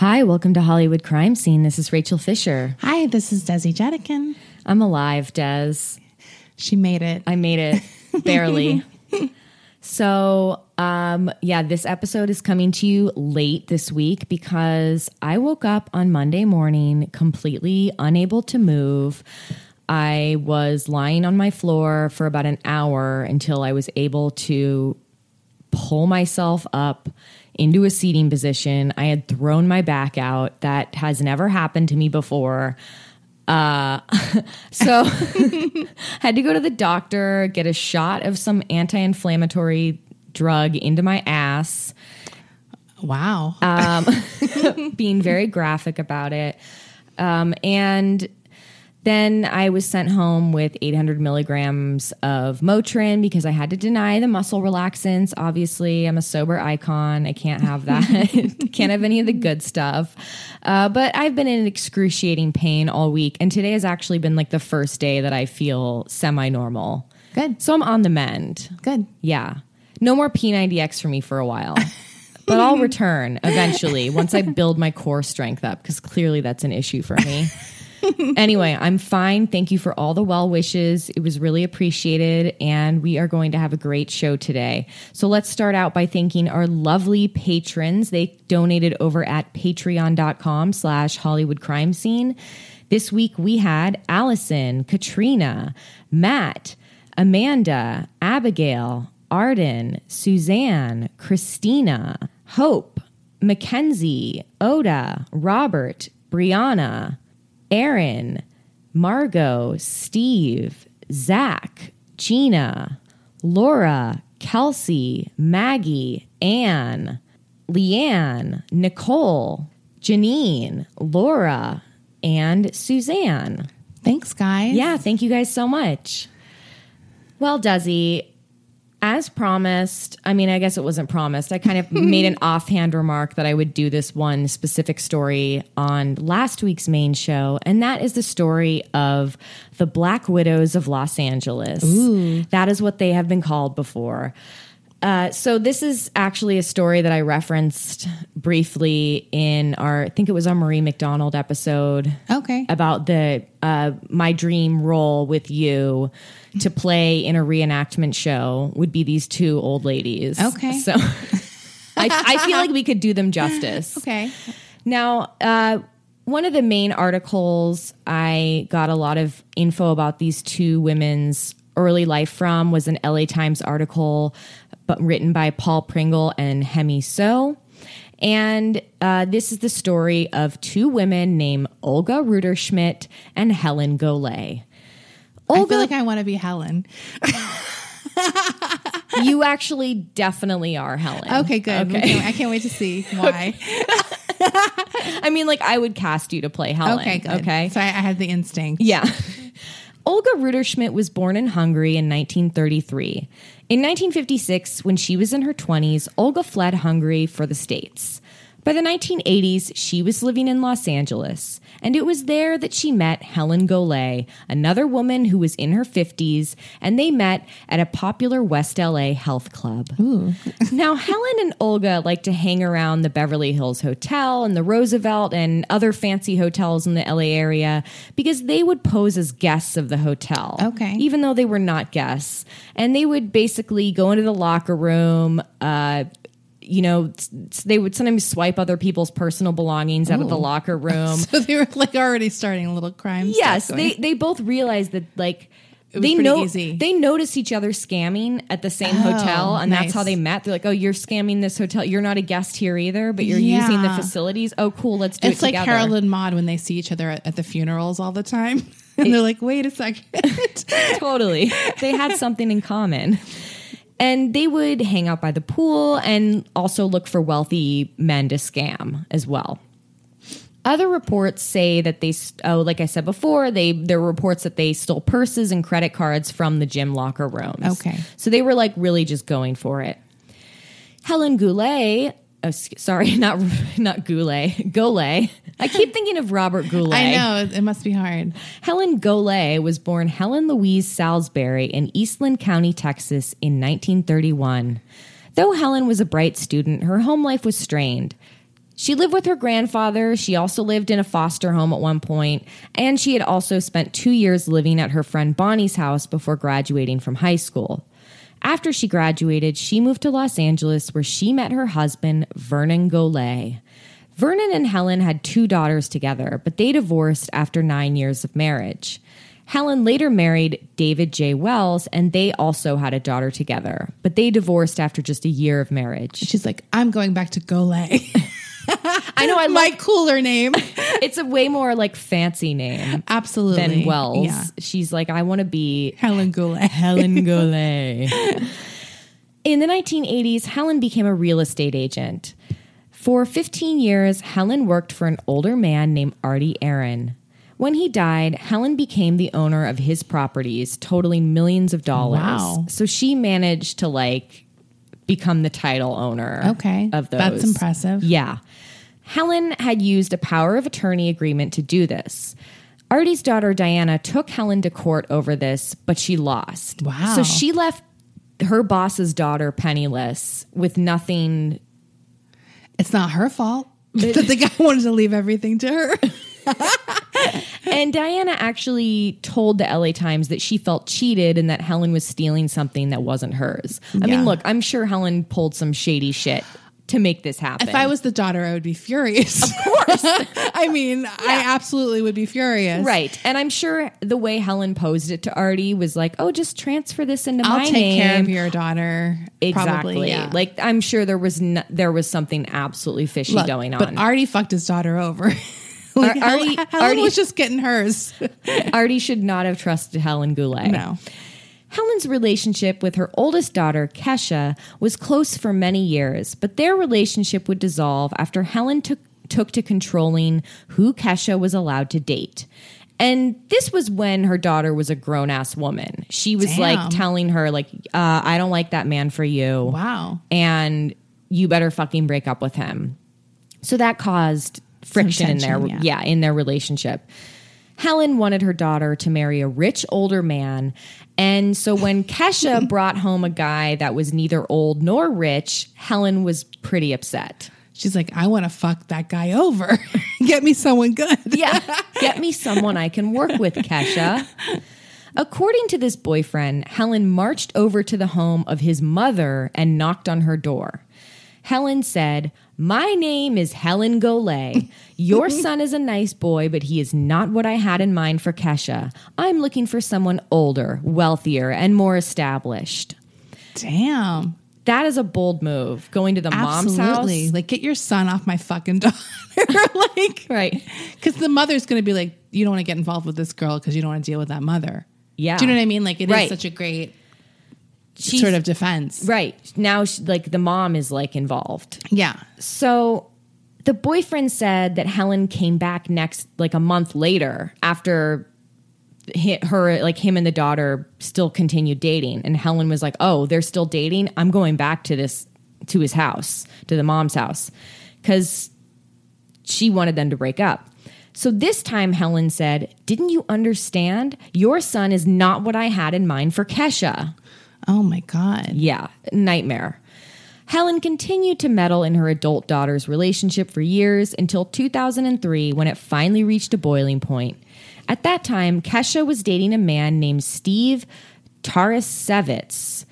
Hi, welcome to Hollywood Crime Scene. This is Rachel Fisher. Hi, this is Desi Jedeikin. I'm alive, Des. She made it. I made it barely. so, um, yeah, this episode is coming to you late this week because I woke up on Monday morning completely unable to move. I was lying on my floor for about an hour until I was able to pull myself up into a seating position. I had thrown my back out. That has never happened to me before. Uh, so had to go to the doctor, get a shot of some anti-inflammatory drug into my ass. Wow. Um, being very graphic about it. Um, and then I was sent home with 800 milligrams of Motrin because I had to deny the muscle relaxants. Obviously, I'm a sober icon. I can't have that. can't have any of the good stuff. Uh, but I've been in excruciating pain all week. And today has actually been like the first day that I feel semi normal. Good. So I'm on the mend. Good. Yeah. No more P90X for me for a while. but I'll return eventually once I build my core strength up because clearly that's an issue for me. anyway, I'm fine. Thank you for all the well wishes. It was really appreciated. And we are going to have a great show today. So let's start out by thanking our lovely patrons. They donated over at patreon.com slash Hollywood crime scene. This week we had Allison, Katrina, Matt, Amanda, Abigail, Arden, Suzanne, Christina, Hope, Mackenzie, Oda, Robert, Brianna, Aaron, Margot, Steve, Zach, Gina, Laura, Kelsey, Maggie, Anne, Leanne, Nicole, Janine, Laura, and Suzanne. Thanks, guys. Yeah, thank you guys so much. Well, Desi, as promised, I mean, I guess it wasn't promised. I kind of made an offhand remark that I would do this one specific story on last week's main show, and that is the story of the Black Widows of Los Angeles. That is what they have been called before. Uh, so this is actually a story that I referenced briefly in our, I think it was our Marie McDonald episode Okay. about the uh, my dream role with you to play in a reenactment show would be these two old ladies. Okay. so I, I feel like we could do them justice. Okay. Now, uh, one of the main articles I got a lot of info about these two women's early life from was an LA Times article but written by Paul Pringle and Hemmy So. And uh, this is the story of two women named Olga Rutterschmidt and Helen Golay. I feel like I want to be Helen. You actually definitely are Helen. Okay, good. Okay. Okay, I can't wait to see why. I mean, like, I would cast you to play Helen. Okay, good. Okay. So I, I had the instinct. Yeah. Olga Rutterschmidt was born in Hungary in 1933. In 1956, when she was in her 20s, Olga fled Hungary for the States. By the 1980s, she was living in Los Angeles, and it was there that she met Helen Golay, another woman who was in her 50s, and they met at a popular West LA health club. now, Helen and Olga like to hang around the Beverly Hills Hotel and the Roosevelt and other fancy hotels in the LA area because they would pose as guests of the hotel. Okay. Even though they were not guests. And they would basically go into the locker room, uh, you know, they would sometimes swipe other people's personal belongings out of the locker room. So they were like already starting a little crime. yes, they they both realized that like they know easy. they noticed each other scamming at the same Oh, hotel, and that's how they met. They're like, "Oh, you're scamming this hotel. You're not a guest here either, but you're Yeah. using the facilities. Oh, cool. Let's do It's it It's like together." Harold and Maude when they see each other at, at the funerals all the time, and they're like, "Wait a second. totally. They had something in common. And they would hang out by the pool and also look for wealthy men to scam as well. Other reports say that they, oh, like I said before, they there were reports that they stole purses and credit cards from the gym locker rooms. Okay. so they were like really just going for it. Helen Goulet, oh, sorry, not not Goulet, Golay. I keep thinking of Robert Goulet. I know it it must be hard. Helen Goulet was born Helen Louise Salisbury in Eastland County, Texas in 1931. Though Helen was a bright student, her home life was strained. She lived with her grandfather. She also lived in a foster home at one point, and she had also spent two years living at her friend Bonnie's house before graduating from high school. After she graduated, she moved to Los Angeles where she met her husband, Vernon Goulet. Vernon and Helen had two daughters together, but they divorced after nine years of marriage. Helen later married David J. Wells, and they also had a daughter together, but they divorced after just a year of marriage. She's like, I'm going back to Goulet. I know I My like cooler name. it's a way more like fancy name Absolutely. than Wells. Yeah. She's like, I want to be Helen Goulet. Helen Goulet. In the 1980s, Helen became a real estate agent. For 15 years, Helen worked for an older man named Artie Aaron. When he died, Helen became the owner of his properties, totaling millions of dollars. Wow. So she managed to like become the title owner Okay. of those. That's impressive. Yeah. Helen had used a power of attorney agreement to do this. Artie's daughter Diana took Helen to court over this, but she lost. Wow. So she left her boss's daughter penniless with nothing. It's not her fault that the guy wanted to leave everything to her. And Diana actually told the LA Times that she felt cheated and that Helen was stealing something that wasn't hers. I Yeah. mean, look, I'm sure Helen pulled some shady shit to make this happen. If I was the daughter, I would be furious. Of course. I mean, I absolutely would be furious. Right. And I'm sure the way Helen posed it to Artie was like, oh, just transfer this into my name. I'll take care of your daughter. Exactly. Probably, yeah. Like I'm sure there was n- there was something absolutely fishy Look, going on. But Artie fucked his daughter over. like, Ar- Artie- Helen Artie- was just getting hers. Artie should not have trusted Helen Goulet. no. Helen's relationship with her oldest daughter, Kecia, was close for many years, but their relationship would dissolve after Helen took, took to controlling who Kecia was allowed to date. And this was when her daughter was a grown ass woman. She was Damn. like telling her, like, uh, I don't like that man for you. Wow. and you better fucking break up with him. So that caused friction in their yeah. yeah. in their relationship. Helen wanted her daughter to marry a rich older man, and so when Kecia brought home a guy that was neither old nor rich, Helen was pretty upset. She's like, I want to fuck that guy over. Get me someone good. Yeah, get me someone I can work with, Kecia. According to this boyfriend, Helen marched over to the home of his mother and knocked on her door. Helen said, My name is Helen Goulet. Your son is a nice boy, but he is not what I had in mind for Kecia. I'm looking for someone older, wealthier, and more established. Damn. That is a bold move, going to the mom's house. Like, get your son off my fucking daughter. like, Right. because the mother's going to be like, you don't want to get involved with this girl because you don't want to deal with that mother. Yeah. Do you know what I mean? Like, it is Right. such a great She's- sort of defense. Right. Now, she, like, the mom is like involved. Yeah. So the boyfriend said that Helen came back next, like a month later, after her, like him and the daughter still continued dating. And Helen was like, "Oh, they're still dating. I'm going back to this to his house, to the mom's house, because she wanted them to break up." So this time, Helen said, Didn't you understand? Your son is not what I had in mind for Kecia. Oh my God. Yeah, nightmare. Helen continued to meddle in her adult daughter's relationship for years until 2003 when it finally reached a boiling point. At that time, Kecia was dating a man named Steve Tarasevitz.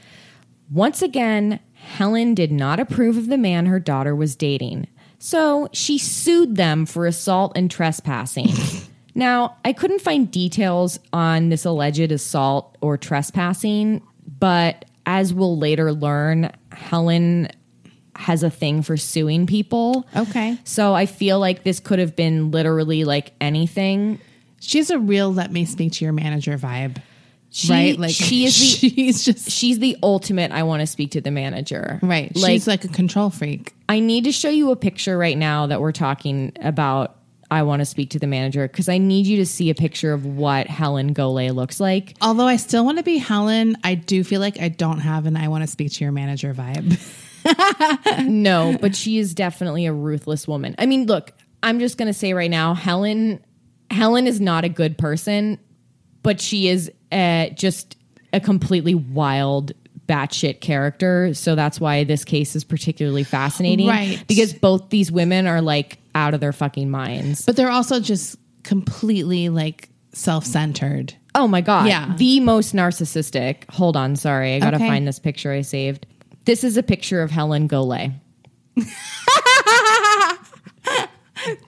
Once again, Helen did not approve of the man her daughter was dating. So she sued them for assault and trespassing. now, I couldn't find details on this alleged assault or trespassing, but as we'll later learn, Helen has a thing for suing people. Okay. So I feel like this could have been literally like anything. She's a real let me speak to your manager vibe. She, right? Like she is the she's just she's the ultimate I want to speak to the manager. right. Like she's like a control freak. I need to show you a picture right now that we're talking about I want to speak to the manager because I need you to see a picture of what Helen Golay looks like. Although I still want to be Helen, I do feel like I don't have an I want to speak to your manager vibe. No, but she is definitely a ruthless woman. I mean, look, I'm just going to say right now, Helen Helen is not a good person, but she is uh, just a completely wild batshit character. So that's why this case is particularly fascinating. Right. Because both these women are like out of their fucking minds. but they're also just completely like self centered. Oh my God. Yeah. The most narcissistic. Hold on. Sorry. I got to Okay. find this picture I saved. This is a picture of Helen Golay.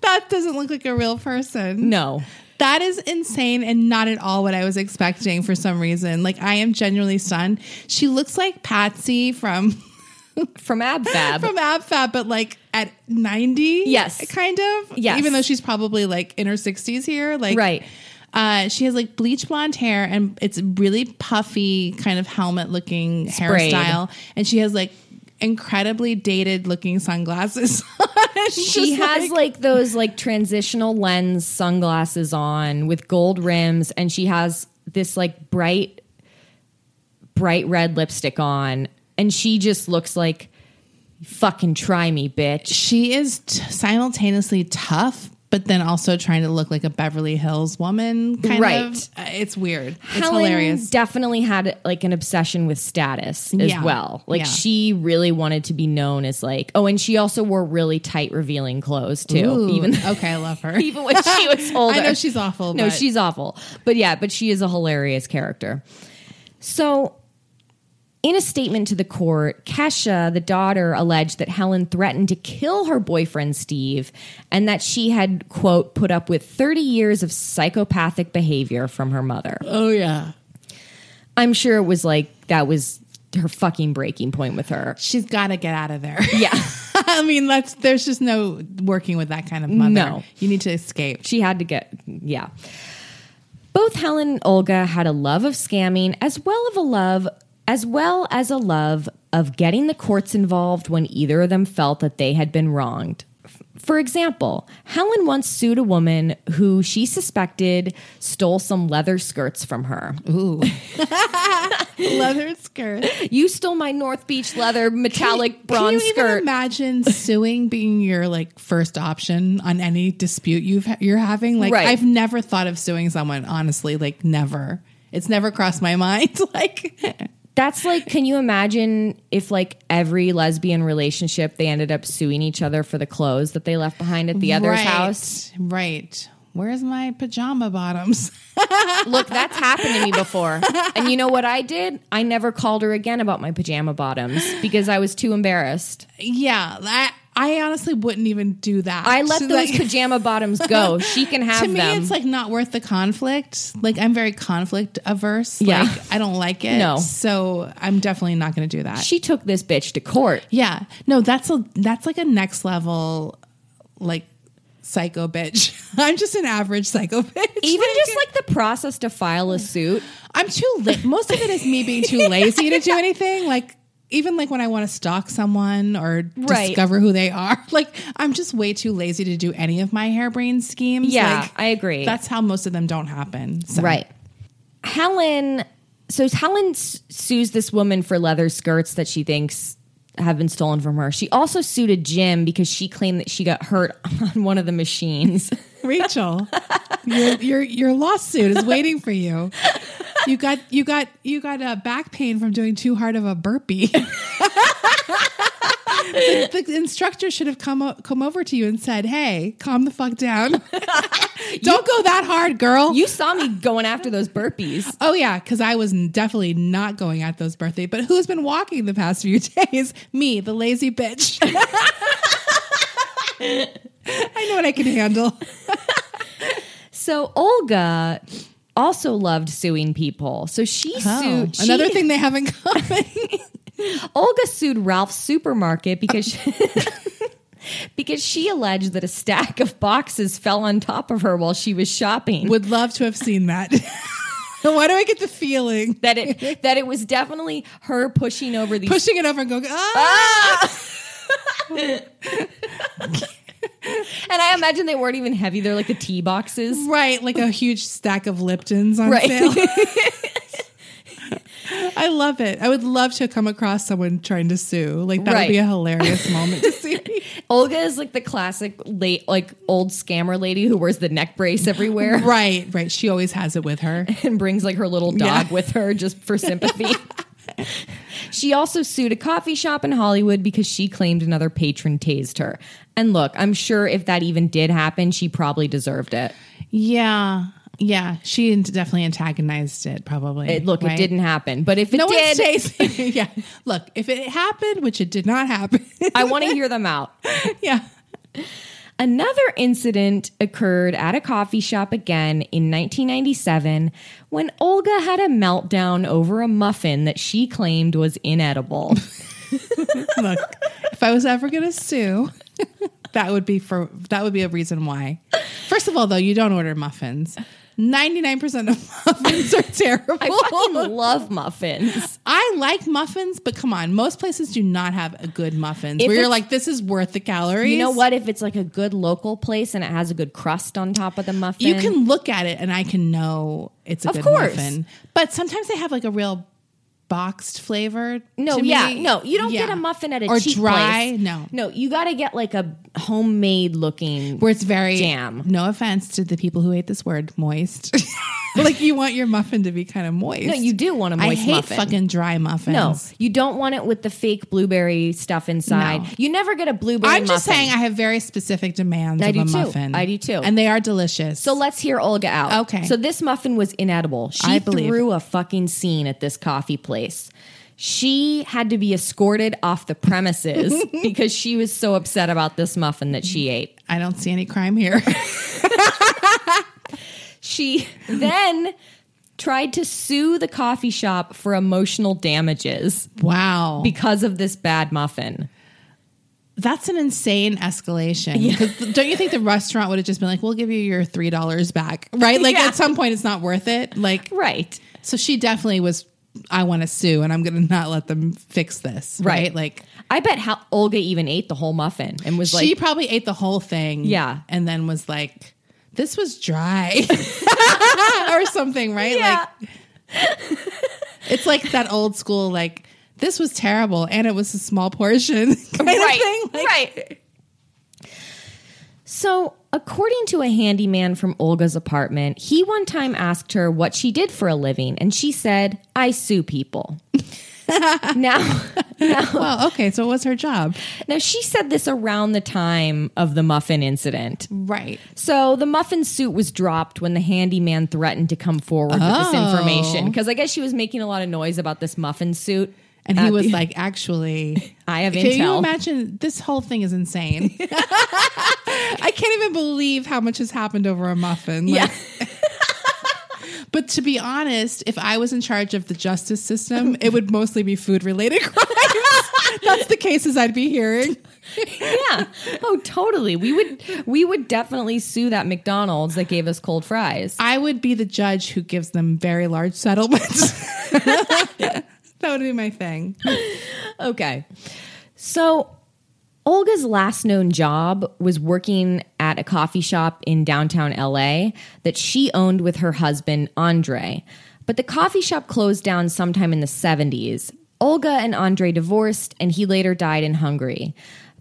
That doesn't look like a real person. No. That is insane and not at all what I was expecting for some reason. Like I am genuinely stunned. She looks like Patsy from From AbFab. from AbFab, but like at 90. Yes. Kind of. Yes. Even though she's probably like in her 60s here. Like Right. Uh, she has like bleach blonde hair and it's really puffy, kind of helmet looking Sprayed. hairstyle. And she has like incredibly dated looking sunglasses. She has like, those like transitional lens sunglasses on with gold rims and she has this like bright bright red lipstick on and she just looks like fucking try me bitch she is t- simultaneously tough, but then also trying to look like a Beverly Hills woman. Kind Right. Of. Uh, It's weird. It's Helen hilarious. definitely had like an obsession with status as Yeah. well. Like Yeah. she really wanted to be known as like oh, and she also wore really tight revealing clothes too. Ooh, even okay, I love her. even when she was older. I know she's awful. No, but she's awful. But yeah, but she is a hilarious character. So, in a statement to the court, Kecia, the daughter, alleged that Helen threatened to kill her boyfriend Steve and that she had, quote, put up with 30 years of psychopathic behavior from her mother. Oh yeah. I'm sure it was like that was her fucking breaking point with her. She's got to get out of there. Yeah. I mean, that's there's just no working with that kind of mother. No. you need to escape. She had to get, yeah. Both Helen and Olga had a love of scamming as well of a love as well as a love of getting the courts involved when either of them felt that they had been wronged. For example, Helen once sued a woman who she suspected stole some leather skirts from her. Ooh, leather skirt. You stole my North Beach leather metallic Can bronze you even skirt. imagine suing being your like first option on any dispute you've you're having? Like, Right. I've never thought of suing someone. Honestly, like never. It's never crossed my mind. like, That's like, can you imagine if like every lesbian relationship they ended up suing each other for the clothes that they left behind at the other's right, house? Right. Where's my pajama bottoms? Look, that's happened to me before. And you know what I did? I never called her again about my pajama bottoms because I was too embarrassed. yeah, I, I honestly wouldn't even do that. I let So, those like- pajama bottoms go. She can have them. to me them. it's like not worth the conflict like i'm very conflict averse Yeah. like i don't like it No. so i'm definitely not going to do that she took this bitch to court. yeah no that's a that's like a next level like psycho bitch i'm just an average psycho bitch Even just like the process to file a suit. i'm too most of it is me being too lazy to do anything like even like when I want to stalk someone or Right. discover who they are, like I'm just way too lazy to do any of my harebrained schemes. Yeah, Like, I agree. That's how most of them don't happen. So. Right. Helen, so Helen s- sues this woman for leather skirts that she thinks have been stolen from her. She also sued a gym because she claimed that she got hurt on one of the machines. Rachel, your your your lawsuit is waiting for you. You got you got you got a back pain from doing too hard of a burpee. the, the instructor should have come o- come over to you and said, "Hey, calm the fuck down. Don't go that hard, girl." you saw me going after those burpees. oh yeah, because I was definitely not going at those birthday. But who's been walking the past few days? Me, the lazy bitch. I know what I can handle. So Olga also loved suing people. So she sued she- Oh, another thing they have in common. Olga sued Ralph's supermarket because she, because she alleged that a stack of boxes fell on top of her while she was shopping. Would love to have seen that. Why do I get the feeling that it that it was definitely her pushing over these pushing it over and going, ah, and I imagine they weren't even heavy. They're like the tea boxes. right, like a huge stack of Liptons on Right. sale. I love it. I would love to come across someone trying to sue. Like that Right. would be a hilarious moment to see. Olga is like the classic late, like old scammer lady who wears the neck brace everywhere right, right. She always has it with her. and brings like her little dog Yeah. with her just for sympathy. she also sued a coffee shop in Hollywood because she claimed another patron tased her. And look, I'm sure if that even did happen, she probably deserved it. Yeah. Yeah. She definitely antagonized it, probably. It- look, right? it didn't happen. But if it No did, yeah. Look, if it happened, which it did not happen. I want to hear them out. yeah. Another incident occurred at a coffee shop again in 1997 when Olga had a meltdown over a muffin that she claimed was inedible. Look, if I was ever going to sue, that would be for that would be a reason why. First of all, though, you don't order muffins. Ninety nine percent of muffins are terrible. I fucking love muffins. I like muffins, but come on, most places do not have a good muffins If where you're it's- like, this is worth the calories. You know what? If it's like a good local place and it has a good crust on top of the muffin, You can look at it and I can know it's a Of good course. muffin. But sometimes they have like a real boxed flavor. No, to yeah, me. no, you don't Yeah. get a muffin at a or cheap dry. place. No, No, you got to get like a homemade looking. where it's very Jam. No offense to the people who hate this word, moist. like you want your muffin to be kind of moist. No, you do want a moist muffin. I hate muffin. fucking dry muffins. No, you don't want it with the fake blueberry stuff inside. No. You never get a blueberry. I'm just muffin. saying I have very specific demands I of do a too. muffin. I do too. and they are delicious. So let's hear Olga out. Okay. So this muffin was inedible. She I believe. threw a fucking scene at this coffee place. She had to be escorted off the premises because she was so upset about this muffin that she ate. I don't see any crime here. She then tried to sue the coffee shop for emotional damages wow, because of this bad muffin. that's an insane escalation. 'Cause Don't you think the restaurant would have just been like, "We'll give you your three dollars back," right? Like Yeah. at some point, it's not worth it. Like Right. So she definitely was. I want to sue, and I'm going to not let them fix this. Right? Right. Like I bet how Olga even ate the whole muffin and was like, she probably ate the whole thing. Yeah. and then was like, "This was dry," or something. Right? Yeah. Like it's like that old school. Like this was terrible, and it was a small portion. Kind right, Of thing. Like, right. So, according to a handyman from Olga's apartment, he one time asked her what she did for a living, and she said, "I sue people." now, now, Well, okay. So what's her job? now she said this around the time of the muffin incident. Right. So the muffin suit was dropped when the handyman threatened to come forward with this Oh. information because I guess she was making a lot of noise about this muffin suit. And he was like, actually, I have intel. Can you imagine? This whole thing is insane. I can't even believe how much has happened over a muffin. Like- yeah. But to be honest, if I was in charge of the justice system, it would mostly be food related crimes. That's the cases I'd be hearing. yeah. Oh, totally. We would we would definitely sue that McDonald's that gave us cold fries. I would be the judge who gives them very large settlements. That would be my thing. Okay. So Olga's last known job was working at a coffee shop in downtown LA that she owned with her husband, Andre. But the coffee shop closed down sometime in the 70s. Olga and Andre divorced, and he later died in Hungary.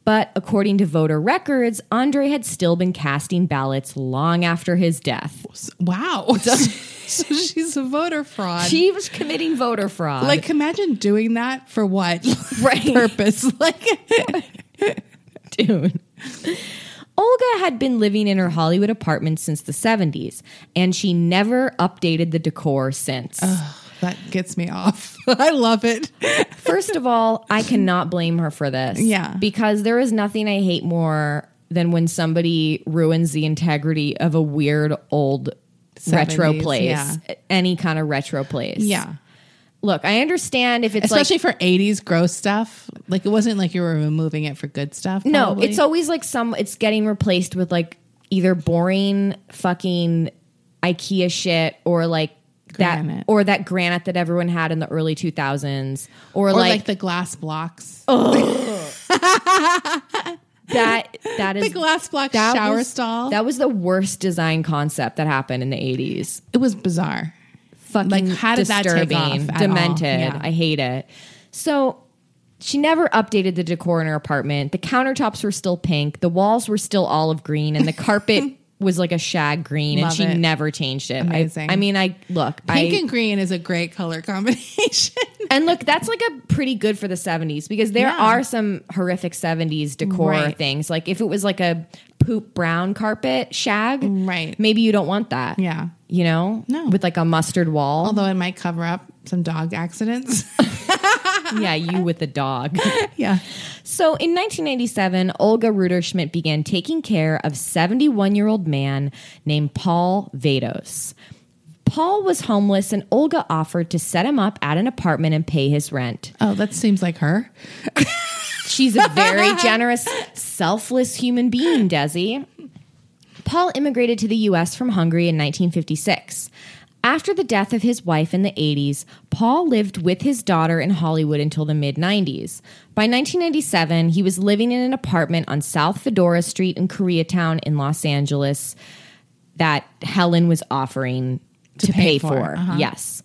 But according to voter records, Andre had still been casting ballots long after his death. Wow. so she's a voter fraud. She was committing voter fraud. like, imagine doing that for what Right. purpose? Like, Dude. Olga had been living in her Hollywood apartment since the 70s, and she never updated the decor since. That gets me off. I love it. First of all, I cannot blame her for this. Yeah. Because there is nothing I hate more than when somebody ruins the integrity of a weird old retro place, yeah. any kind of retro place. Yeah. Look, I understand if it's Especially like for 80s gross stuff. Like, it wasn't like you were removing it for good stuff. No, it's always like some it's getting replaced with like either boring fucking IKEA shit or like Granite. that or that granite that everyone had in the early 2000s or, or like, like, the glass blocks. that that is The glass block shower was- stall. That was the worst design concept that happened in the 80s. it was bizarre. Fucking Like, how did that take disturbing, off demented. Yeah. I hate it. So she never updated the decor in her apartment. The countertops were still pink. The walls were still olive green, and the carpet was like a shag green. and she it. never changed it. I- Amazing. I, mean, I look. Pink I, and green is a great color combination. And look, that's like a pretty good for the 70s because there Yeah. are some horrific 70s decor Right. things. Like if it was like a poop brown carpet shag, Right. maybe you don't want that. Yeah. You know? No. With like a mustard wall. Although it might cover up some dog accidents. yeah, you with the dog. yeah. So in 1997, Olga Rutterschmidt began taking care of 71 year old man named Paul Vados. Paul was homeless and Olga offered to set him up at an apartment and pay his rent. Oh, that seems like her. She's a very generous, selfless human being, Desi. Paul immigrated to the US from Hungary in 1956. After the death of his wife in the 80s, Paul lived with his daughter in Hollywood until the mid 90s. By 1997, he was living in an apartment on South Fedora Street in Koreatown in Los Angeles that Helen was offering to, To pay, pay for. for, uh-huh. Yes.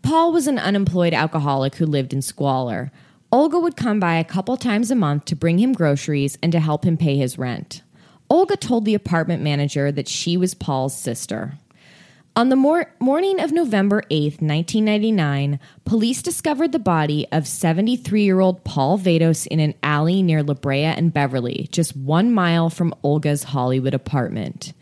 Paul was an unemployed alcoholic who lived in squalor. Olga would come by a couple times a month to bring him groceries and to help him pay his rent. Olga told the apartment manager that she was Paul's sister. On the mor- morning of November 8th, 1999, police discovered the body of 73 year old Paul Vados in an alley near La Brea and Beverly, just one mile from Olga's Hollywood apartment.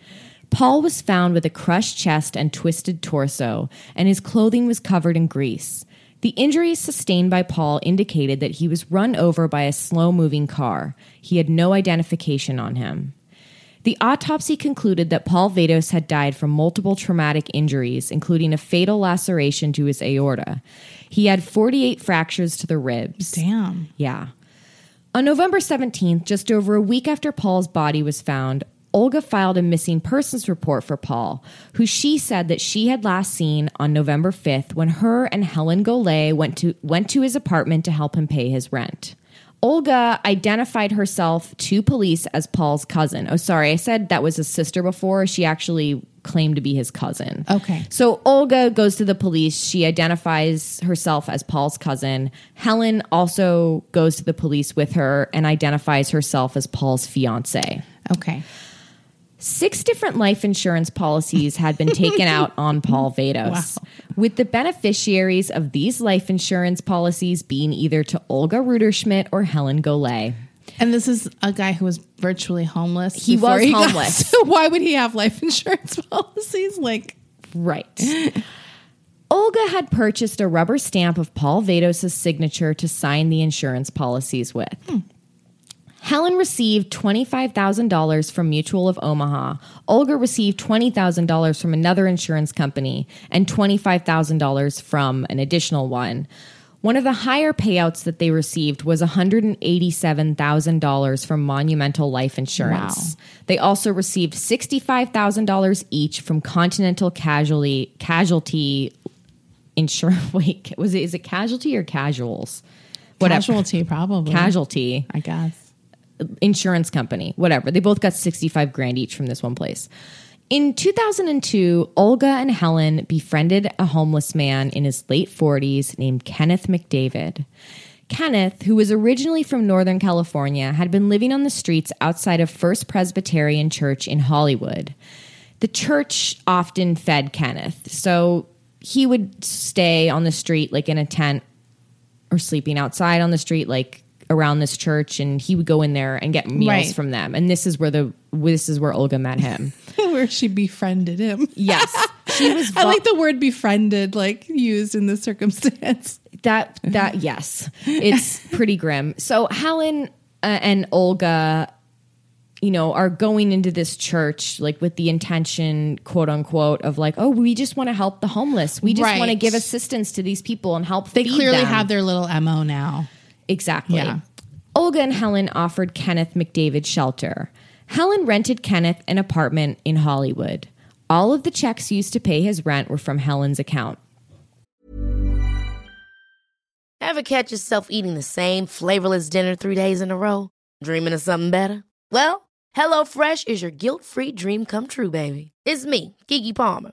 Paul was found with a crushed chest and twisted torso, and his clothing was covered in grease. The injuries sustained by Paul indicated that he was run over by a slow moving car. He had no identification on him. The autopsy concluded that Paul Vados had died from multiple traumatic injuries, including a fatal laceration to his aorta. He had 48 fractures to the ribs. Damn. Yeah. On November 17th, just over a week after Paul's body was found, Olga filed a missing persons report for Paul, who she said that she had last seen on November 5th when her and Helen Golay went to went to his apartment to help him pay his rent. Olga identified herself to police as Paul's cousin. Oh, sorry, I said that was his sister before. She actually claimed to be his cousin. Okay. So Olga goes to the police. She identifies herself as Paul's cousin. Helen also goes to the police with her and identifies herself as Paul's fiance. Okay. Six different life insurance policies had been taken out on Paul Vados, with the beneficiaries of these life insurance policies being either to Olga Rutterschmidt or Helen Golay. And this is a guy who was virtually homeless. He was got- homeless. so why would he have life insurance policies? Like, Right. Olga had purchased a rubber stamp of Paul Vados' signature to sign the insurance policies with. Hmm. Helen received $25,000 from Mutual of Omaha. Olga received $20,000 from another insurance company and $25,000 from an additional one. One of the higher payouts that they received was $187,000 from Monumental Life Insurance. They also received $65,000 each from Continental Casualty Casualty Insurance. Wait, was it is it casualty or casuals? Whatever. casualty, probably. Casualty I guess. Insurance company, whatever. They both got 65 grand each from this one place. In 2002, Olga and Helen befriended a homeless man in his late 40s named Kenneth McDavid. Kenneth, who was originally from Northern California, had been living on the streets outside of First Presbyterian Church in Hollywood. The church often fed Kenneth, so he would stay on the street, like in a tent or sleeping outside on the street like around this church and he would go in there and get meals Right. from them and this is where the this is where Olga met him. Where she befriended him. yes. She was I like the word befriended, like used in this circumstance. that that yes. It's pretty grim. So Helen uh, and Olga you know are going into this church like with the intention quote unquote of like oh we just want to help the homeless. We just Right. want to give assistance to these people and help them. They clearly them. have their little MO now. Exactly. Yeah. Olga and Helen offered Kenneth McDavid shelter. Helen rented Kenneth an apartment in Hollywood. All of the checks used to pay his rent were from Helen's account. Ever catch yourself eating the same flavorless dinner three days in a row? Dreaming of something better? Well, HelloFresh is your guilt-free dream come true, baby. It's me, Keke Palmer.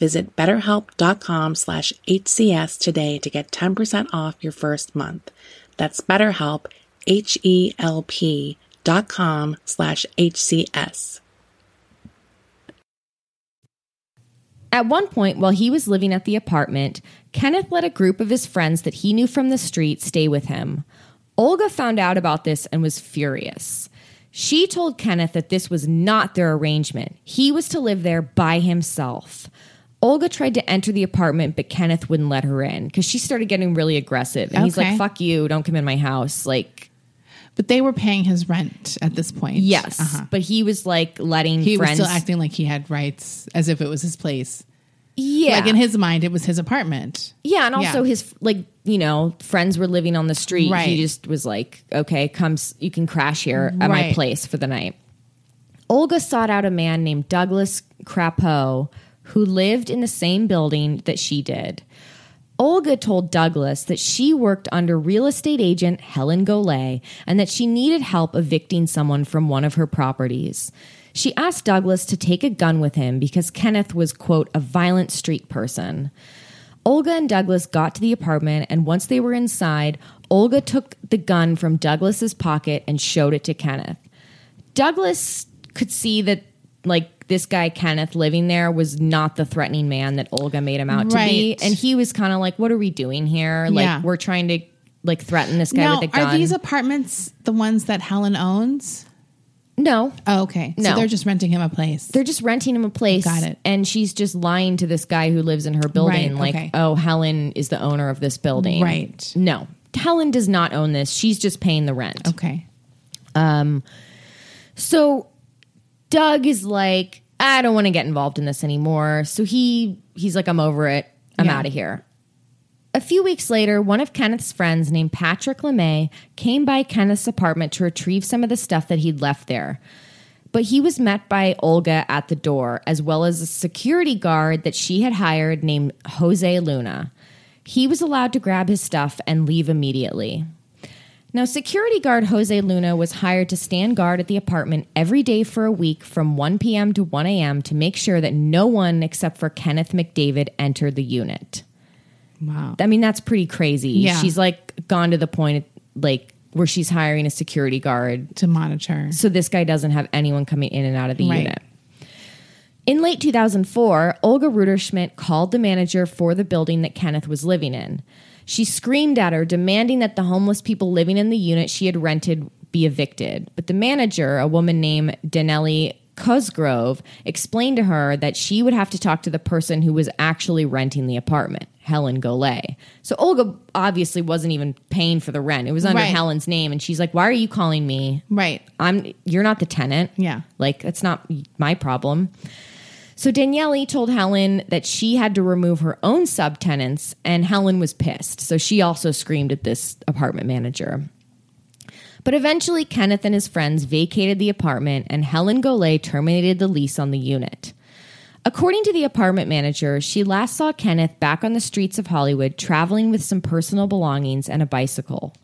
Visit betterhelp.com slash HCS today to get 10% off your first month. That's betterhelp, H-E-L-P dot com slash HCS. At one point, while he was living at the apartment, Kenneth let a group of his friends that he knew from the street stay with him. Olga found out about this and was furious. She told Kenneth that this was not their arrangement. He was to live there by himself. Olga tried to enter the apartment, but Kenneth wouldn't let her in because she started getting really aggressive. And he's like, fuck you, don't come in my house. Like, But they were paying his rent at this point. yes. Uh-huh. But he was like letting He friends. was still acting like he had rights as if it was his place. yeah. Like in his mind, it was his apartment. yeah. And also Yeah. his, like, you know, friends were living on the street. Right. He just was like, okay, come, you can crash here at my place for the night. Olga sought out a man named Douglas Crapo who lived in the same building that she did. Olga told Douglas that she worked under real estate agent Helen Golay and that she needed help evicting someone from one of her properties. She asked Douglas to take a gun with him because Kenneth was, quote, a violent street person. Olga and Douglas got to the apartment, and once they were inside, Olga took the gun from Douglas's pocket and showed it to Kenneth. Douglas could see that like this guy Kenneth living there was not the threatening man that Olga made him out to be and he was kind of like what are we doing here like Yeah. we're trying to like threaten this guy now, with a gun are these apartments the ones that Helen owns? no Oh, okay. No. So they're just renting him a place. they're just renting him a place Got it. and she's just lying to this guy who lives in her building Right, like okay. oh Helen is the owner of this building Right. no Helen does not own this she's just paying the rent okay. Um So Doug is like, I don't want to get involved in this anymore. So he he's like, I'm over it. I'm Yeah. out of here. A few weeks later, one of Kenneth's friends named Patrick LeMay came by Kenneth's apartment to retrieve some of the stuff that he'd left there. But he was met by Olga at the door, as well as a security guard that she had hired named Jose Luna. He was allowed to grab his stuff and leave immediately. Now, security guard Jose Luna was hired to stand guard at the apartment every day for a week from 1 p.m. to 1 a.m. to make sure that no one except for Kenneth McDavid entered the unit. Wow. I mean, that's pretty crazy. Yeah. She's like gone to the point like where she's hiring a security guard to monitor. so this guy doesn't have anyone coming in and out of the Right. unit. In late 2004, Olga Rutterschmidt called the manager for the building that Kenneth was living in. She screamed at her, demanding that the homeless people living in the unit she had rented be evicted. But the manager, a woman named Danelli Cosgrove, explained to her that she would have to talk to the person who was actually renting the apartment, Helen Golay. So Olga obviously wasn't even paying for the rent. It was under Right. Helen's name. And she's like, Why are you calling me? Right. I'm you're not the tenant. Yeah. Like that's not my problem. So Daniele told Helen that she had to remove her own subtenants and Helen was pissed. So she also screamed at this apartment manager. But eventually Kenneth and his friends vacated the apartment and Helen Golay terminated the lease on the unit. According to the apartment manager, she last saw Kenneth back on the streets of Hollywood traveling with some personal belongings and a bicycle.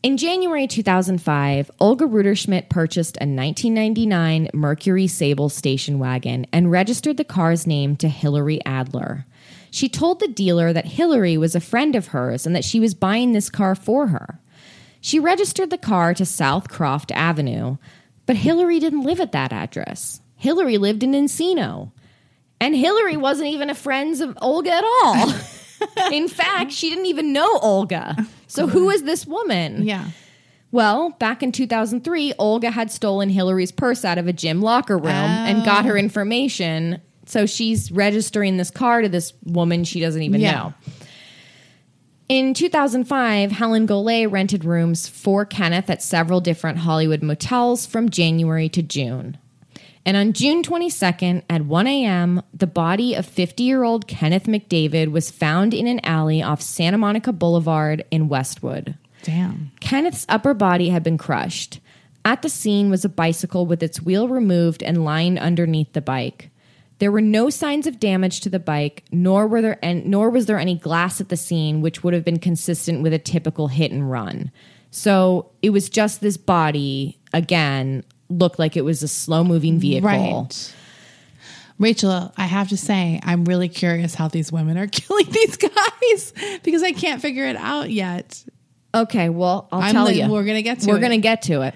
In January 2005, Olga Rutterschmidt purchased a 1999 Mercury Sable station wagon and registered the car's name to Hillary Adler. She told the dealer that Hillary was a friend of hers and that she was buying this car for her. She registered the car to South Croft Avenue, but Hillary didn't live at that address. Hillary lived in Encino. And Hillary wasn't even a friend of Olga at all. in fact, she didn't even know Olga. So who is this woman? Yeah. Well, back in 2003, Olga had stolen Hillary's purse out of a gym locker room and got her oh. information. So she's registering this car to this woman she doesn't even Yeah. know. In 2005, Helen Golay rented rooms for Kenneth at several different Hollywood motels from January to June. And on June 22nd at 1 a.m., the body of 50 year old Kenneth McDavid was found in an alley off Santa Monica Boulevard in Westwood. Damn. Kenneth's upper body had been crushed. At the scene was a bicycle with its wheel removed and lying underneath the bike. There were no signs of damage to the bike, nor were there and nor was there any glass at the scene, which would have been consistent with a typical hit and run. So it was just this body again looked like it was a slow moving vehicle. Right. Rachel, I have to say, I'm really curious how these women are killing these guys because I can't figure it out yet. Okay, well, I'll I'm tell like, you. we're gonna get to We're it. going to get to it.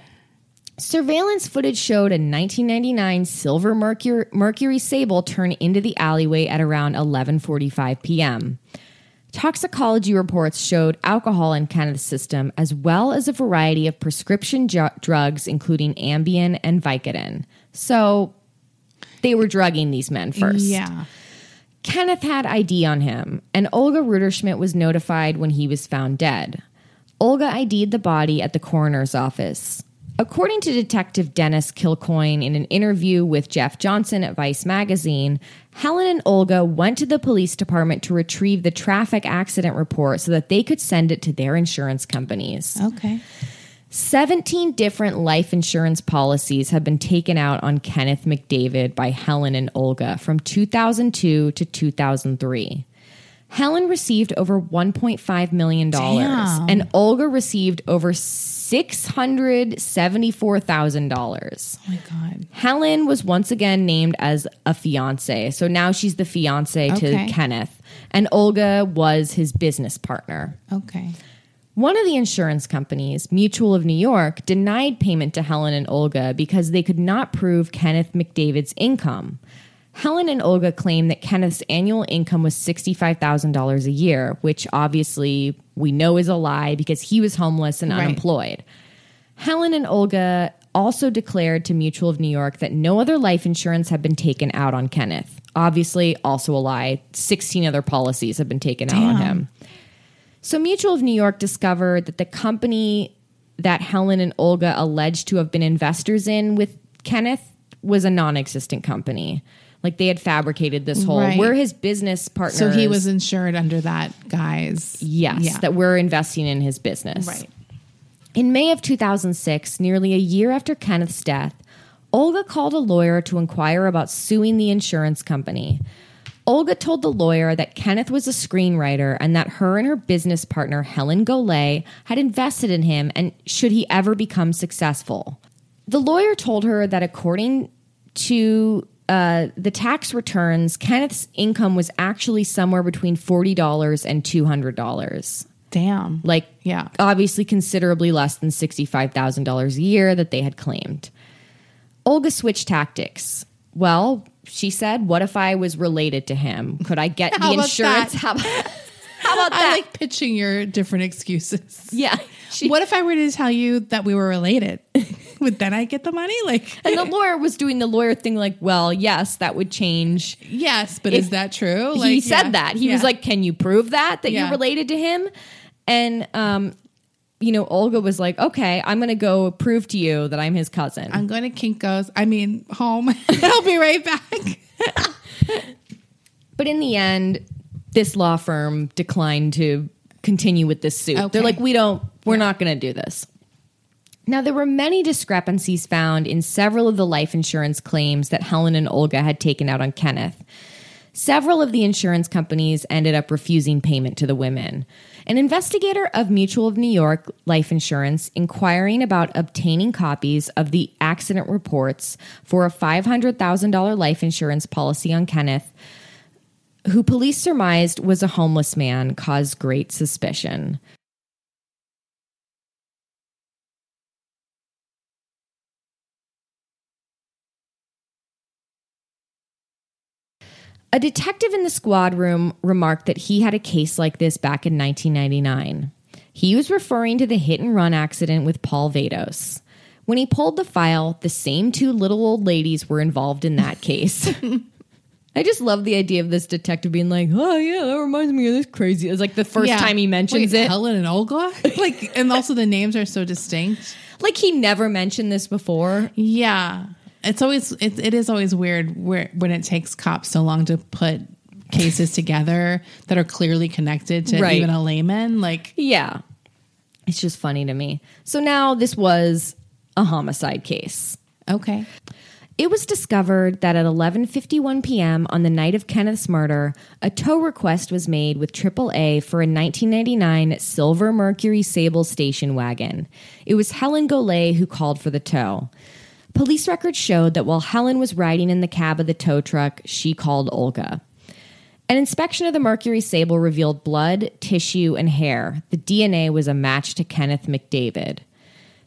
Surveillance footage showed a 1999 silver Mercury, Mercury Sable turn into the alleyway at around 11:45 p.m. Toxicology reports showed alcohol in Kenneth's system, as well as a variety of prescription ju- drugs, including Ambien and Vicodin. So they were drugging these men first. Yeah. Kenneth had ID on him, and Olga Rutterschmidt was notified when he was found dead. Olga ID'd the body at the coroner's office. According to Detective Dennis Kilcoyne in an interview with Jeff Johnson at Vice magazine, Helen and Olga went to the police department to retrieve the traffic accident report so that they could send it to their insurance companies. Okay. 17 different life insurance policies have been taken out on Kenneth McDavid by Helen and Olga from 2002 to 2003. Helen received over $1.5 million, Damn. and Olga received over $674,000. Oh my God. Helen was once again named as a fiance. So now she's the fiance Okay. to Kenneth, and Olga was his business partner. Okay. One of the insurance companies, Mutual of New York, denied payment to Helen and Olga because they could not prove Kenneth McDavid's income. Helen and Olga claimed that Kenneth's annual income was $65,000 a year, which obviously we know is a lie because he was homeless and Right. unemployed. Helen and Olga also declared to Mutual of New York that no other life insurance had been taken out on Kenneth. Obviously, also a lie. 16 other policies have been taken out on him. So, Mutual of New York discovered that the company that Helen and Olga alleged to have been investors in with Kenneth was a non existent company. Like they had fabricated this whole, Right. we're his business partner. So he was insured under that guy's. Yes, Yeah. that we're investing in his business. Right. In May of 2006, nearly a year after Kenneth's death, Olga called a lawyer to inquire about suing the insurance company. Olga told the lawyer that Kenneth was a screenwriter and that her and her business partner, Helen Golay, had invested in him and should he ever become successful. The lawyer told her that according to uh, the tax returns, Kenneth's income was actually somewhere between $40 and $200. Damn. Like, Yeah. obviously considerably less than $65,000 a year that they had claimed. Olga switched tactics. Well, she said, What if I was related to him? Could I get the insurance? that? How about, how about I like pitching your different excuses. yeah. She, what if I were to tell you that we were related? Would then I get the money? Like, and the lawyer was doing the lawyer thing, like, Well, yes, that would change. yes, but If- is that true? he said yeah, that. He was like, Can you prove that, that Yeah. you're related to him? And, um, you know, Olga was like, Okay, I'm going to go prove to you that I'm his cousin. I'm going to Kinko's. I mean, home. I'll be right back. But in the end, this law firm declined to continue with this suit. Okay. They're like, we don't, we're not going to do this. Now, there were many discrepancies found in several of the life insurance claims that Helen and Olga had taken out on Kenneth. Several of the insurance companies ended up refusing payment to the women. An investigator of Mutual of New York Life Insurance inquiring about obtaining copies of the accident reports for a $500,000 life insurance policy on Kenneth who police surmised was a homeless man, caused great suspicion. A detective in the squad room remarked that he had a case like this back in 1999. He was referring to the hit and run accident with Paul Vados. When he pulled the file, the same two little old ladies were involved in that case. I just love the idea of this detective being like, "Oh yeah, that reminds me of this crazy." It's like the first Yeah. time he mentions Wait, it. Helen and Olga? like, and also the names are so distinct. Like he never mentioned this before. Yeah. It's always, it, it is always weird where, when it takes cops so long to put cases together that are clearly connected to Right. even a layman. Like, Yeah, it's just funny to me. So now this was a homicide case. okay. It was discovered that at 11:51 p.m. on the night of Kenneth's murder, a tow request was made with AAA for a 1999 silver Mercury Sable station wagon. It was Helen Golay who called for the tow. Police records showed that while Helen was riding in the cab of the tow truck, she called Olga. An inspection of the Mercury Sable revealed blood, tissue, and hair. The DNA was a match to Kenneth McDavid.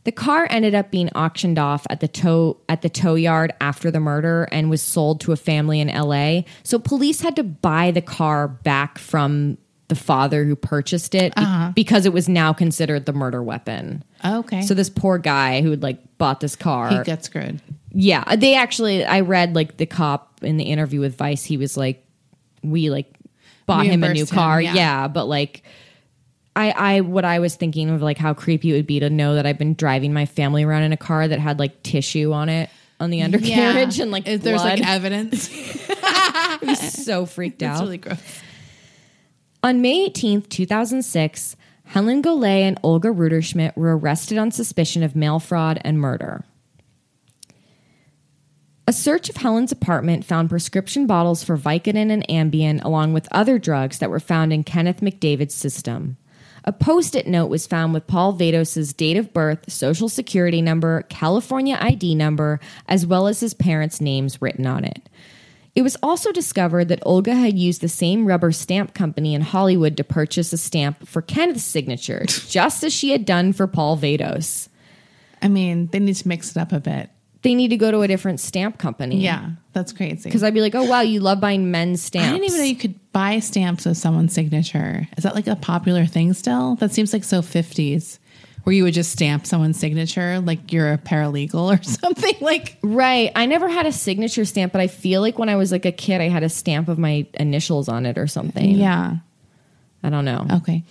The car ended up being auctioned off at the tow at the tow yard after the murder and was sold to a family in LA. So police had to buy the car back from the father who purchased it be- uh-huh. because it was now considered the murder weapon. Oh, okay. So this poor guy who had like bought this car he got screwed. yeah, uh, they actually. I read like the cop in the interview with Vice. He was like, "We like bought him a new Reimbursed him, car." yeah. yeah. but like, I, I, what I was thinking of like how creepy it would be to know that I've been driving my family around in a car that had like tissue on it on the undercarriage and like If there's like evidence. I was so freaked That's out. really gross. On May 18th, 2006, Helen Golay and Olga Rutterschmidt were arrested on suspicion of mail fraud and murder. A search of Helen's apartment found prescription bottles for Vicodin and Ambien, along with other drugs that were found in Kenneth McDavid's system. A post it note was found with Paul Vados' date of birth, social security number, California ID number, as well as his parents' names written on it. It was also discovered that Olga had used the same rubber stamp company in Hollywood to purchase a stamp for Kenneth's signature, just as she had done for Paul Vados. I mean, they need to mix it up a bit. They need to go to a different stamp company. Yeah, that's crazy. Because I'd be like, oh, wow, you love buying men's stamps. I didn't even know you could buy stamps with someone's signature. Is that like a popular thing still? That seems like so 50s, where you would just stamp someone's signature like you're a paralegal or something. Like, Right. I never had a signature stamp, but I feel like when I was like a kid, I had a stamp of my initials on it or something. yeah. I don't know. Okay.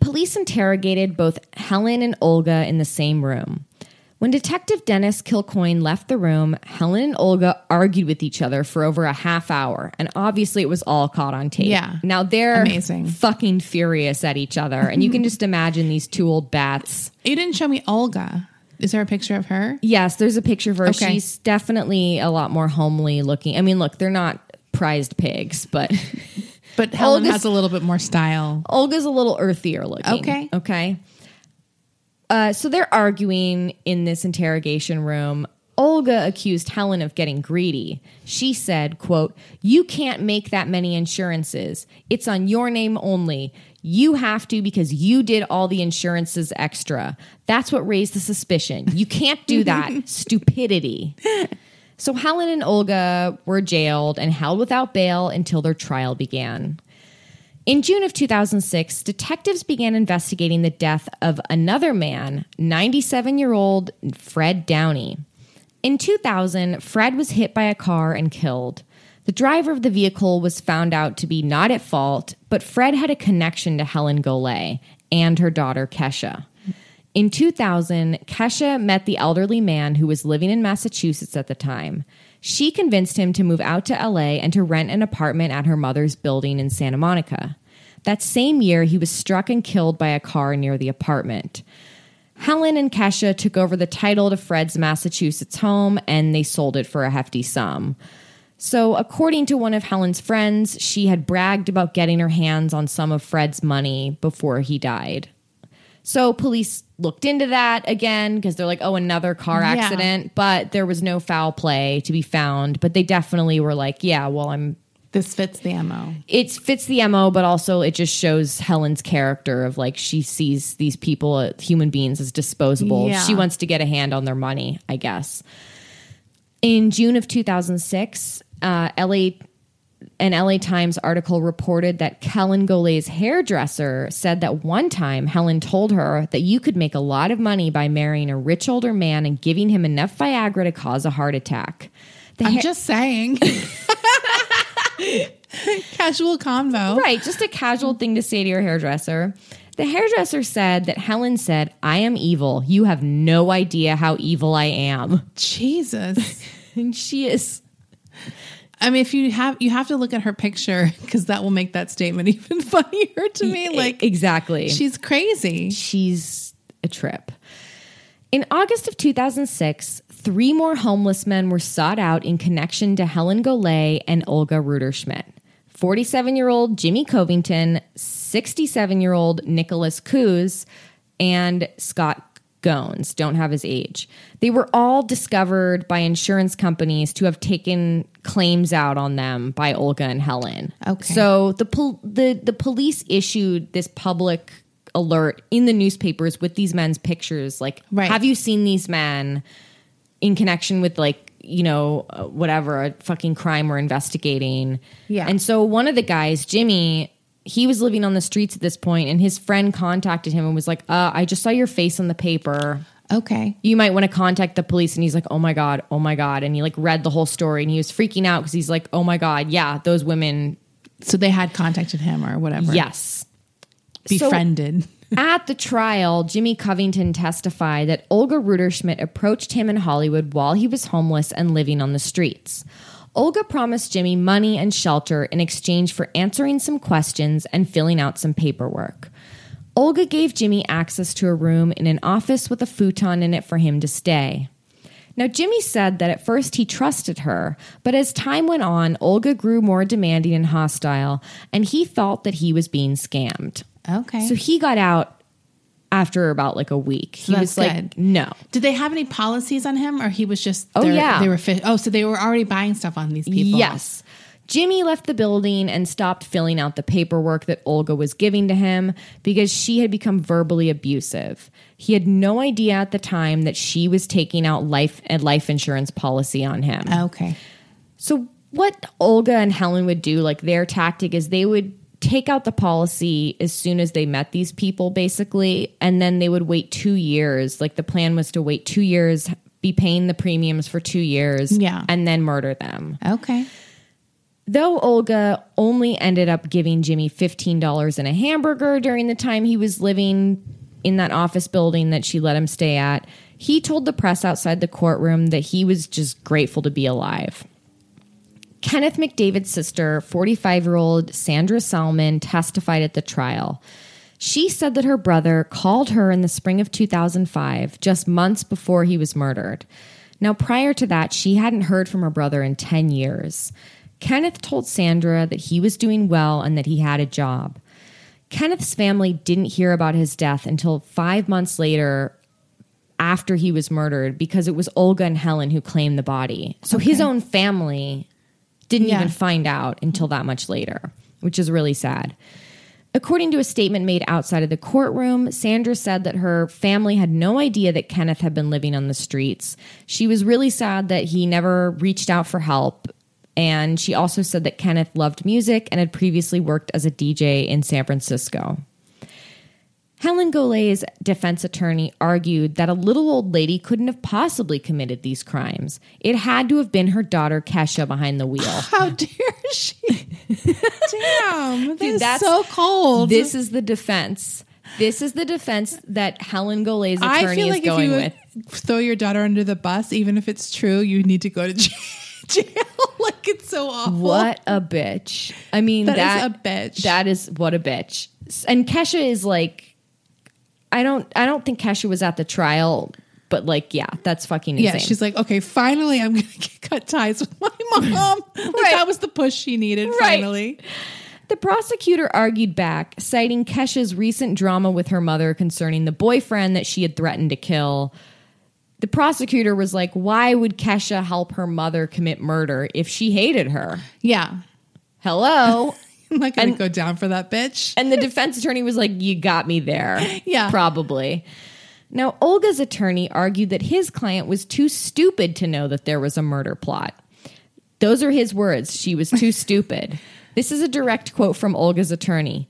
Police interrogated both Helen and Olga in the same room. When Detective Dennis Kilcoyne left the room, Helen and Olga argued with each other for over a half hour, and obviously it was all caught on tape. Yeah. Now they're Amazing. fucking furious at each other, and you can just imagine these two old bats. You didn't show me Olga. Is there a picture of her? Yes, there's a picture of her. Okay. She's definitely a lot more homely looking. I mean, look, they're not prized pigs, but But Helen Olga's- has a little bit more style. Olga's a little earthier looking. Okay. Okay. Uh, so they're arguing in this interrogation room. Olga accused Helen of getting greedy. She said, quote, You can't make that many insurances. It's on your name only. You have to because you did all the insurances extra. That's what raised the suspicion. You can't do that. Stupidity. So Helen and Olga were jailed and held without bail until their trial began. In June of 2006, detectives began investigating the death of another man, 97 year old Fred Downey. In 2000, Fred was hit by a car and killed. The driver of the vehicle was found out to be not at fault, but Fred had a connection to Helen Golay and her daughter Kecia. In 2000, Kecia met the elderly man who was living in Massachusetts at the time. She convinced him to move out to LA and to rent an apartment at her mother's building in Santa Monica. That same year, he was struck and killed by a car near the apartment. Helen and Kecia took over the title to Fred's Massachusetts home and they sold it for a hefty sum. So, according to one of Helen's friends, she had bragged about getting her hands on some of Fred's money before he died. So, police looked into that again because they're like, oh, another car Yeah. accident, but there was no foul play to be found. But they definitely were like, yeah, well, I'm This fits the MO. it fits the mo but also it just shows helen's character of like she sees these people uh, human beings as disposable Yeah. she wants to get a hand on their money i guess in june of 2006 uh, la an LA Times article reported that Helen Golay's hairdresser said that one time Helen told her that you could make a lot of money by marrying a rich older man and giving him enough Viagra to cause a heart attack. The I'm hair- just saying. Casual convo. Right, just a casual thing to say to your hairdresser. The hairdresser said that Helen said, I am evil. You have no idea how evil I am. Jesus. And she is. I mean, if you have you have to look at her picture because that will make that statement even funnier to me. Like exactly. she's crazy. she's a trip. In August of 2006, three more homeless men were sought out in connection to Helen Golay and Olga Rutterschmidt. 47 year old Jimmy Covington, 67 year old Nicholas Coos, and Scott Gones. Don't have his age. They were all discovered by insurance companies to have taken claims out on them by Olga and Helen. Okay. So the pol- the the police issued this public alert in the newspapers with these men's pictures like Right. have you seen these men in connection with like you know uh, whatever a fucking crime we're investigating Yeah. and so one of the guys jimmy he was living on the streets at this point and his friend contacted him and was like uh, i just saw your face on the paper Okay. you might want to contact the police and he's like oh my god oh my god and he like read the whole story and he was freaking out because he's like oh my god yeah those women So they had contacted him or whatever. yes Befriended. At the trial, Jimmy Covington testified that Olga Rutterschmidt approached him in Hollywood while he was homeless and living on the streets. Olga promised Jimmy money and shelter in exchange for answering some questions and filling out some paperwork. Olga gave Jimmy access to a room in an office with a futon in it for him to stay. Now, Jimmy said that at first he trusted her, but as time went on, Olga grew more demanding and hostile, and he felt that he was being scammed. Okay. So he got out after about like a week. he that's was like, no. Did they have any policies on him, or he was just? Oh, yeah. they were. Fi- oh, so they were already buying stuff on these people. Yes. Jimmy left the building and stopped filling out the paperwork that Olga was giving to him because she had become verbally abusive. He had no idea at the time that she was taking out life and life insurance policy on him. Okay. So what Olga and Helen would do, like their tactic is they would take out the policy as soon as they met these people, basically, and then they would wait two years. Like the plan was to wait two years, be paying the premiums for two years, Yeah. and then murder them. Okay. Though Olga only ended up giving Jimmy $15 and a hamburger during the time he was living in that office building that she let him stay at, he told the press outside the courtroom that he was just grateful to be alive. Kenneth McDavid's sister, 45 year old Sandra Salmon, testified at the trial. She said that her brother called her in the spring of 2005, just months before he was murdered. Now, prior to that, she hadn't heard from her brother in 10 years. Kenneth told Sandra that he was doing well and that he had a job. Kenneth's family didn't hear about his death until five months later after he was murdered because it was Olga and Helen who claimed the body. So his own family didn't Yeah. even find out until that much later, which is really sad. According to a statement made outside of the courtroom, Sandra said that her family had no idea that Kenneth had been living on the streets. She was really sad that he never reached out for help. And she also said that Kenneth loved music and had previously worked as a DJ in San Francisco. Helen Golay's defense attorney argued that a little old lady couldn't have possibly committed these crimes. It had to have been her daughter Kecia behind the wheel. How dare she? Damn, Dude, that's so cold. This is the defense. This is the defense that Helen Golay's attorney I feel is like if going you with. throw your daughter under the bus, even if it's true, you need to go to jail. jail. like it's so awful. What a bitch! I mean, That that is a bitch. That is what a bitch. And Kecia is like, I don't, I don't think Kecia was at the trial, but like, yeah, that's fucking insane. Yeah, she's like, okay, finally, I'm gonna cut ties with my mom. Like Right. that was the push she needed. Right. Finally, The prosecutor argued back, citing Kecia's recent drama with her mother concerning the boyfriend that she had threatened to kill. The prosecutor was like, Why would Kesha help her mother commit murder if she hated her? yeah, Hello? I'm not gonna And- go down for that bitch. and the defense attorney was like, You got me there. Yeah. Probably. Now, Olga's attorney argued that his client was too stupid to know that there was a murder plot. Those are his words. She was too stupid. This is a direct quote from Olga's attorney.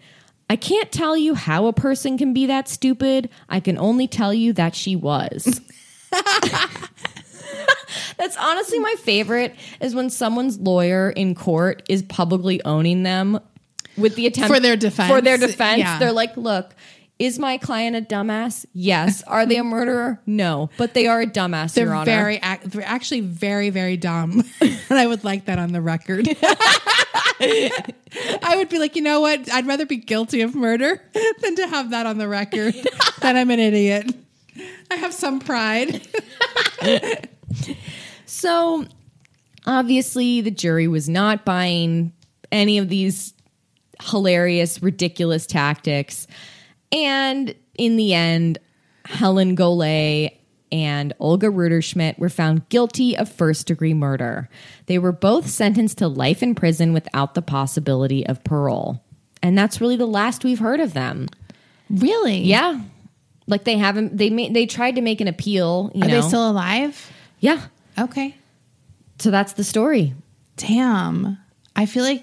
I can't tell you how a person can be that stupid. I can only tell you that she was. That's honestly my favorite is when someone's lawyer in court is publicly owning them with the attempt For their defense. For their defense, Yeah. they're like, "Look, is my client a dumbass? Yes. Are they a murderer? No. But they are a dumbass, They're Your Honor." very, ac- they're actually very, very dumb, and I would like that on the record. I would be like, you know what? I'd rather be guilty of murder than to have that on the record that I'm an idiot. I have some pride. So obviously, the jury was not buying any of these hilarious, ridiculous tactics. And in the end, Helen Golay and Olga Rutterschmidt were found guilty of first degree murder. They were both sentenced to life in prison without the possibility of parole. And that's really the last we've heard of them. Really? Yeah. Like they haven't they made they tried to make an appeal, you Are know. they still alive? Yeah. Okay. So that's the story. Damn. I feel like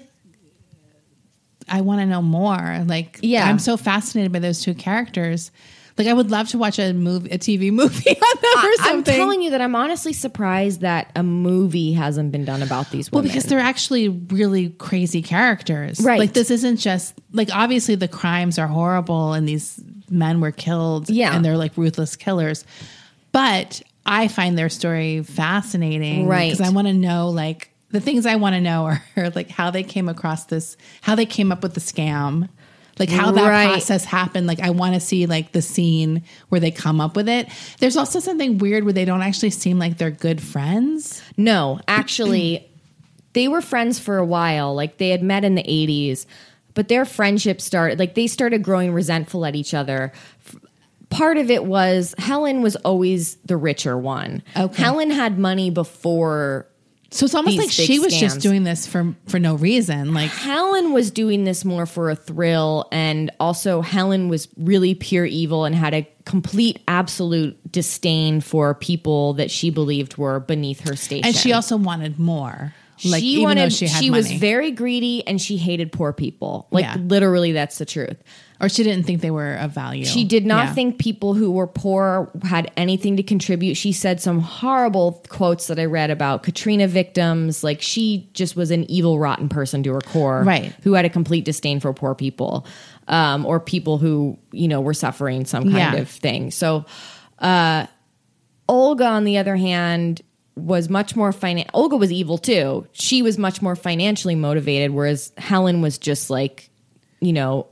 I want to know more. Like, Yeah. I'm so fascinated by those two characters. Like, I would love to watch a movie, a TV movie on them or something. I'm telling you that I'm honestly surprised that a movie hasn't been done about these well, because they're actually really crazy characters. Right. Like, this isn't just like obviously the crimes are horrible and these men were killed. Yeah. And they're like ruthless killers. But I find their story fascinating. Right. Because I want to know, like, the things I want to know are, are like how they came across this, how they came up with the scam. Like how that Right. process happened. Like I want to see like the scene where they come up with it. There's also something weird where they don't actually seem like they're good friends. no, actually, they were friends for a while. Like they had met in the 80s, but their friendship started, like they started growing resentful at each other. F- Part of it was Helen was always the richer one. Okay. Helen had money before So it's almost like she was just doing this for for no reason. Like Helen was doing this more for a thrill, and also Helen was really pure evil and had a complete, absolute disdain for people that she believed were beneath her station. and she also wanted more. Like she even wanted, though she had was money. very greedy, and she hated poor people. Like Yeah. literally, that's the truth. or she didn't think they were of value. She did not Yeah. think people who were poor had anything to contribute. She said some horrible quotes that I read about Katrina victims. Like she just was an evil, rotten person to her core, Right. Who had a complete disdain for poor people, um, or people who you know were suffering some kind Yeah. of thing. So, uh, Olga, on the other hand, was much more finan. Olga was evil too. She was much more financially motivated, whereas Helen was just like, you know,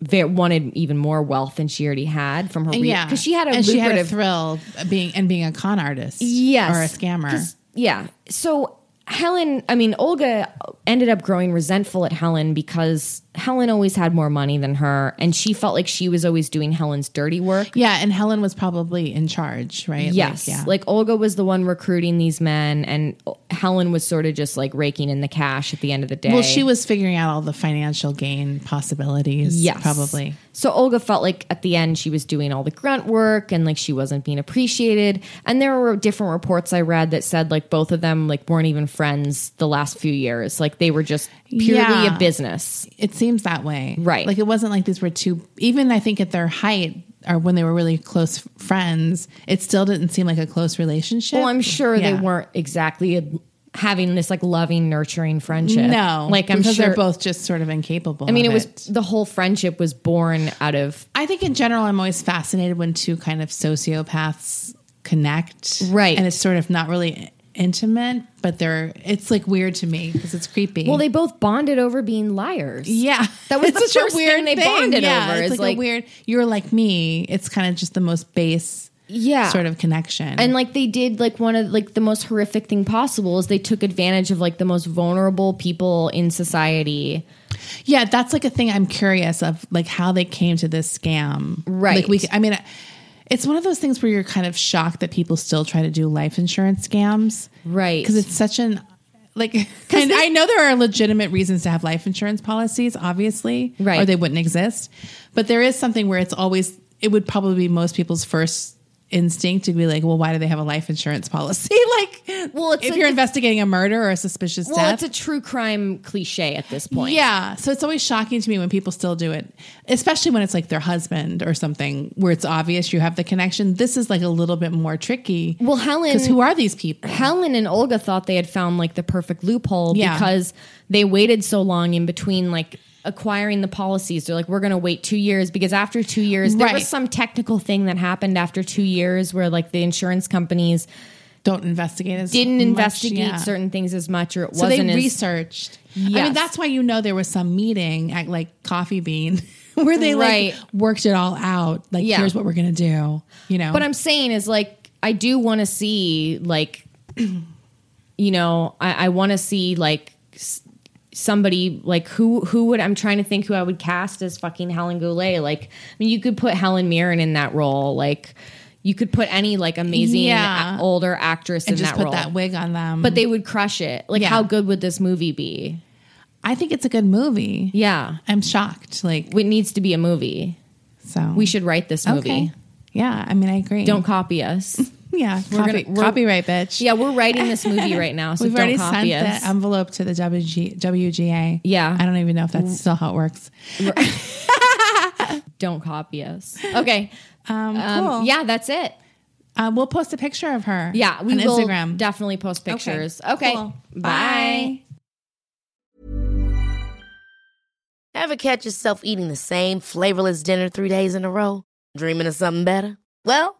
ve- wanted even more wealth than she already had from her. Re- yeah, because she had a and she had a thrill being and being a con artist. Yes. or a scammer. Yeah. So Helen, I mean, Olga ended up growing resentful at Helen because Helen always had more money than her, and she felt like she was always doing Helen's dirty work. Yeah, and Helen was probably in charge, right? Like, Yes. yeah. Like Olga was the one recruiting these men, and Helen was sort of just like raking in the cash at the end of the day. well, she was figuring out all the financial gain possibilities. Yes. probably. So Olga felt like at the end she was doing all the grunt work and like she wasn't being appreciated. And there were different reports I read that said like both of them like weren't even friends the last few years. Like they were just purely Yeah. a business. It seems that way, Right. Like it wasn't like these were two. Even I think at their height or when they were really close friends, it still didn't seem like a close relationship. Well, I'm sure they weren't exactly a, having this like loving, nurturing friendship. No, like I'm because sure they're both just sort of incapable. I mean, it was the whole friendship was born out of I think in general, I'm always fascinated when two kind of sociopaths connect, Right. And it's sort of not really intimate, but they're. It's like weird to me because it's creepy. well, they both bonded over being liars. yeah, That was the such a first thing they bonded yeah, over, It's like, like- a weird. You're like me. It's kind of just the most base, Yeah. sort of connection. and like they did like one of like the most horrific thing possible is they took advantage of like the most vulnerable people in society Yeah, that's like a thing I'm curious of, like how they came to this scam. Right. Like we, I mean, it's one of those things where you're kind of shocked that people still try to do life insurance scams, Right. Because it's such an like. And I know there are legitimate reasons to have life insurance policies, obviously, Right. Or they wouldn't exist. But there is something where it's always. It would probably be most people's first instinct to be like, well, why do they have a life insurance policy? like, Well, it's if like you're the- investigating a murder or a suspicious death. well death, it's a true crime cliche at this point yeah. So it's always shocking to me when people still do it, especially when it's like their husband or something where it's obvious you have the connection. This is like a little bit more tricky. Well, Helen- Because who are these people? Helen and Olga thought they had found like the perfect loophole Yeah. because they waited so long in between like acquiring the policies. They're like, we're going to wait two years because after two years, there Right. was some technical thing that happened after two years where like the insurance companies Don't investigate as didn't much, investigate yeah. certain things as much or it So wasn't as researched. I Yes. mean, that's why you know there was some meeting at like Coffee Bean where they like worked it all out. Like, Yeah. here's what we're gonna do. You know, But I'm saying is like I do want to see like you know I, I want to see like s- somebody like who who would I'm trying to think who I would cast as fucking Helen Golay. Like I mean you could put Helen Mirren in that role. Like you could put any like amazing Yeah. a- older actress and in just that put role. that wig on them. but they would crush it. Like Yeah. how good would this movie be? I think it's a good movie. Yeah. I'm shocked. Like, It needs to be a movie. so We should write this movie. Okay. Yeah, I mean, I agree. Don't copy us. Yeah, We're copy, gonna- we're- copyright, bitch. yeah, we're writing this movie right now, so We've don't already copy sent us. the envelope to the WG, WGA. Yeah. I don't even know if that's still how it works. don't copy us. Okay. Um, Um, cool. Yeah, that's it. Uh, we'll post a picture of her. Yeah, we on will Instagram. definitely post pictures. Okay. Cool. Bye. Ever catch yourself eating the same flavorless dinner three days in a row? Dreaming of something better? Well,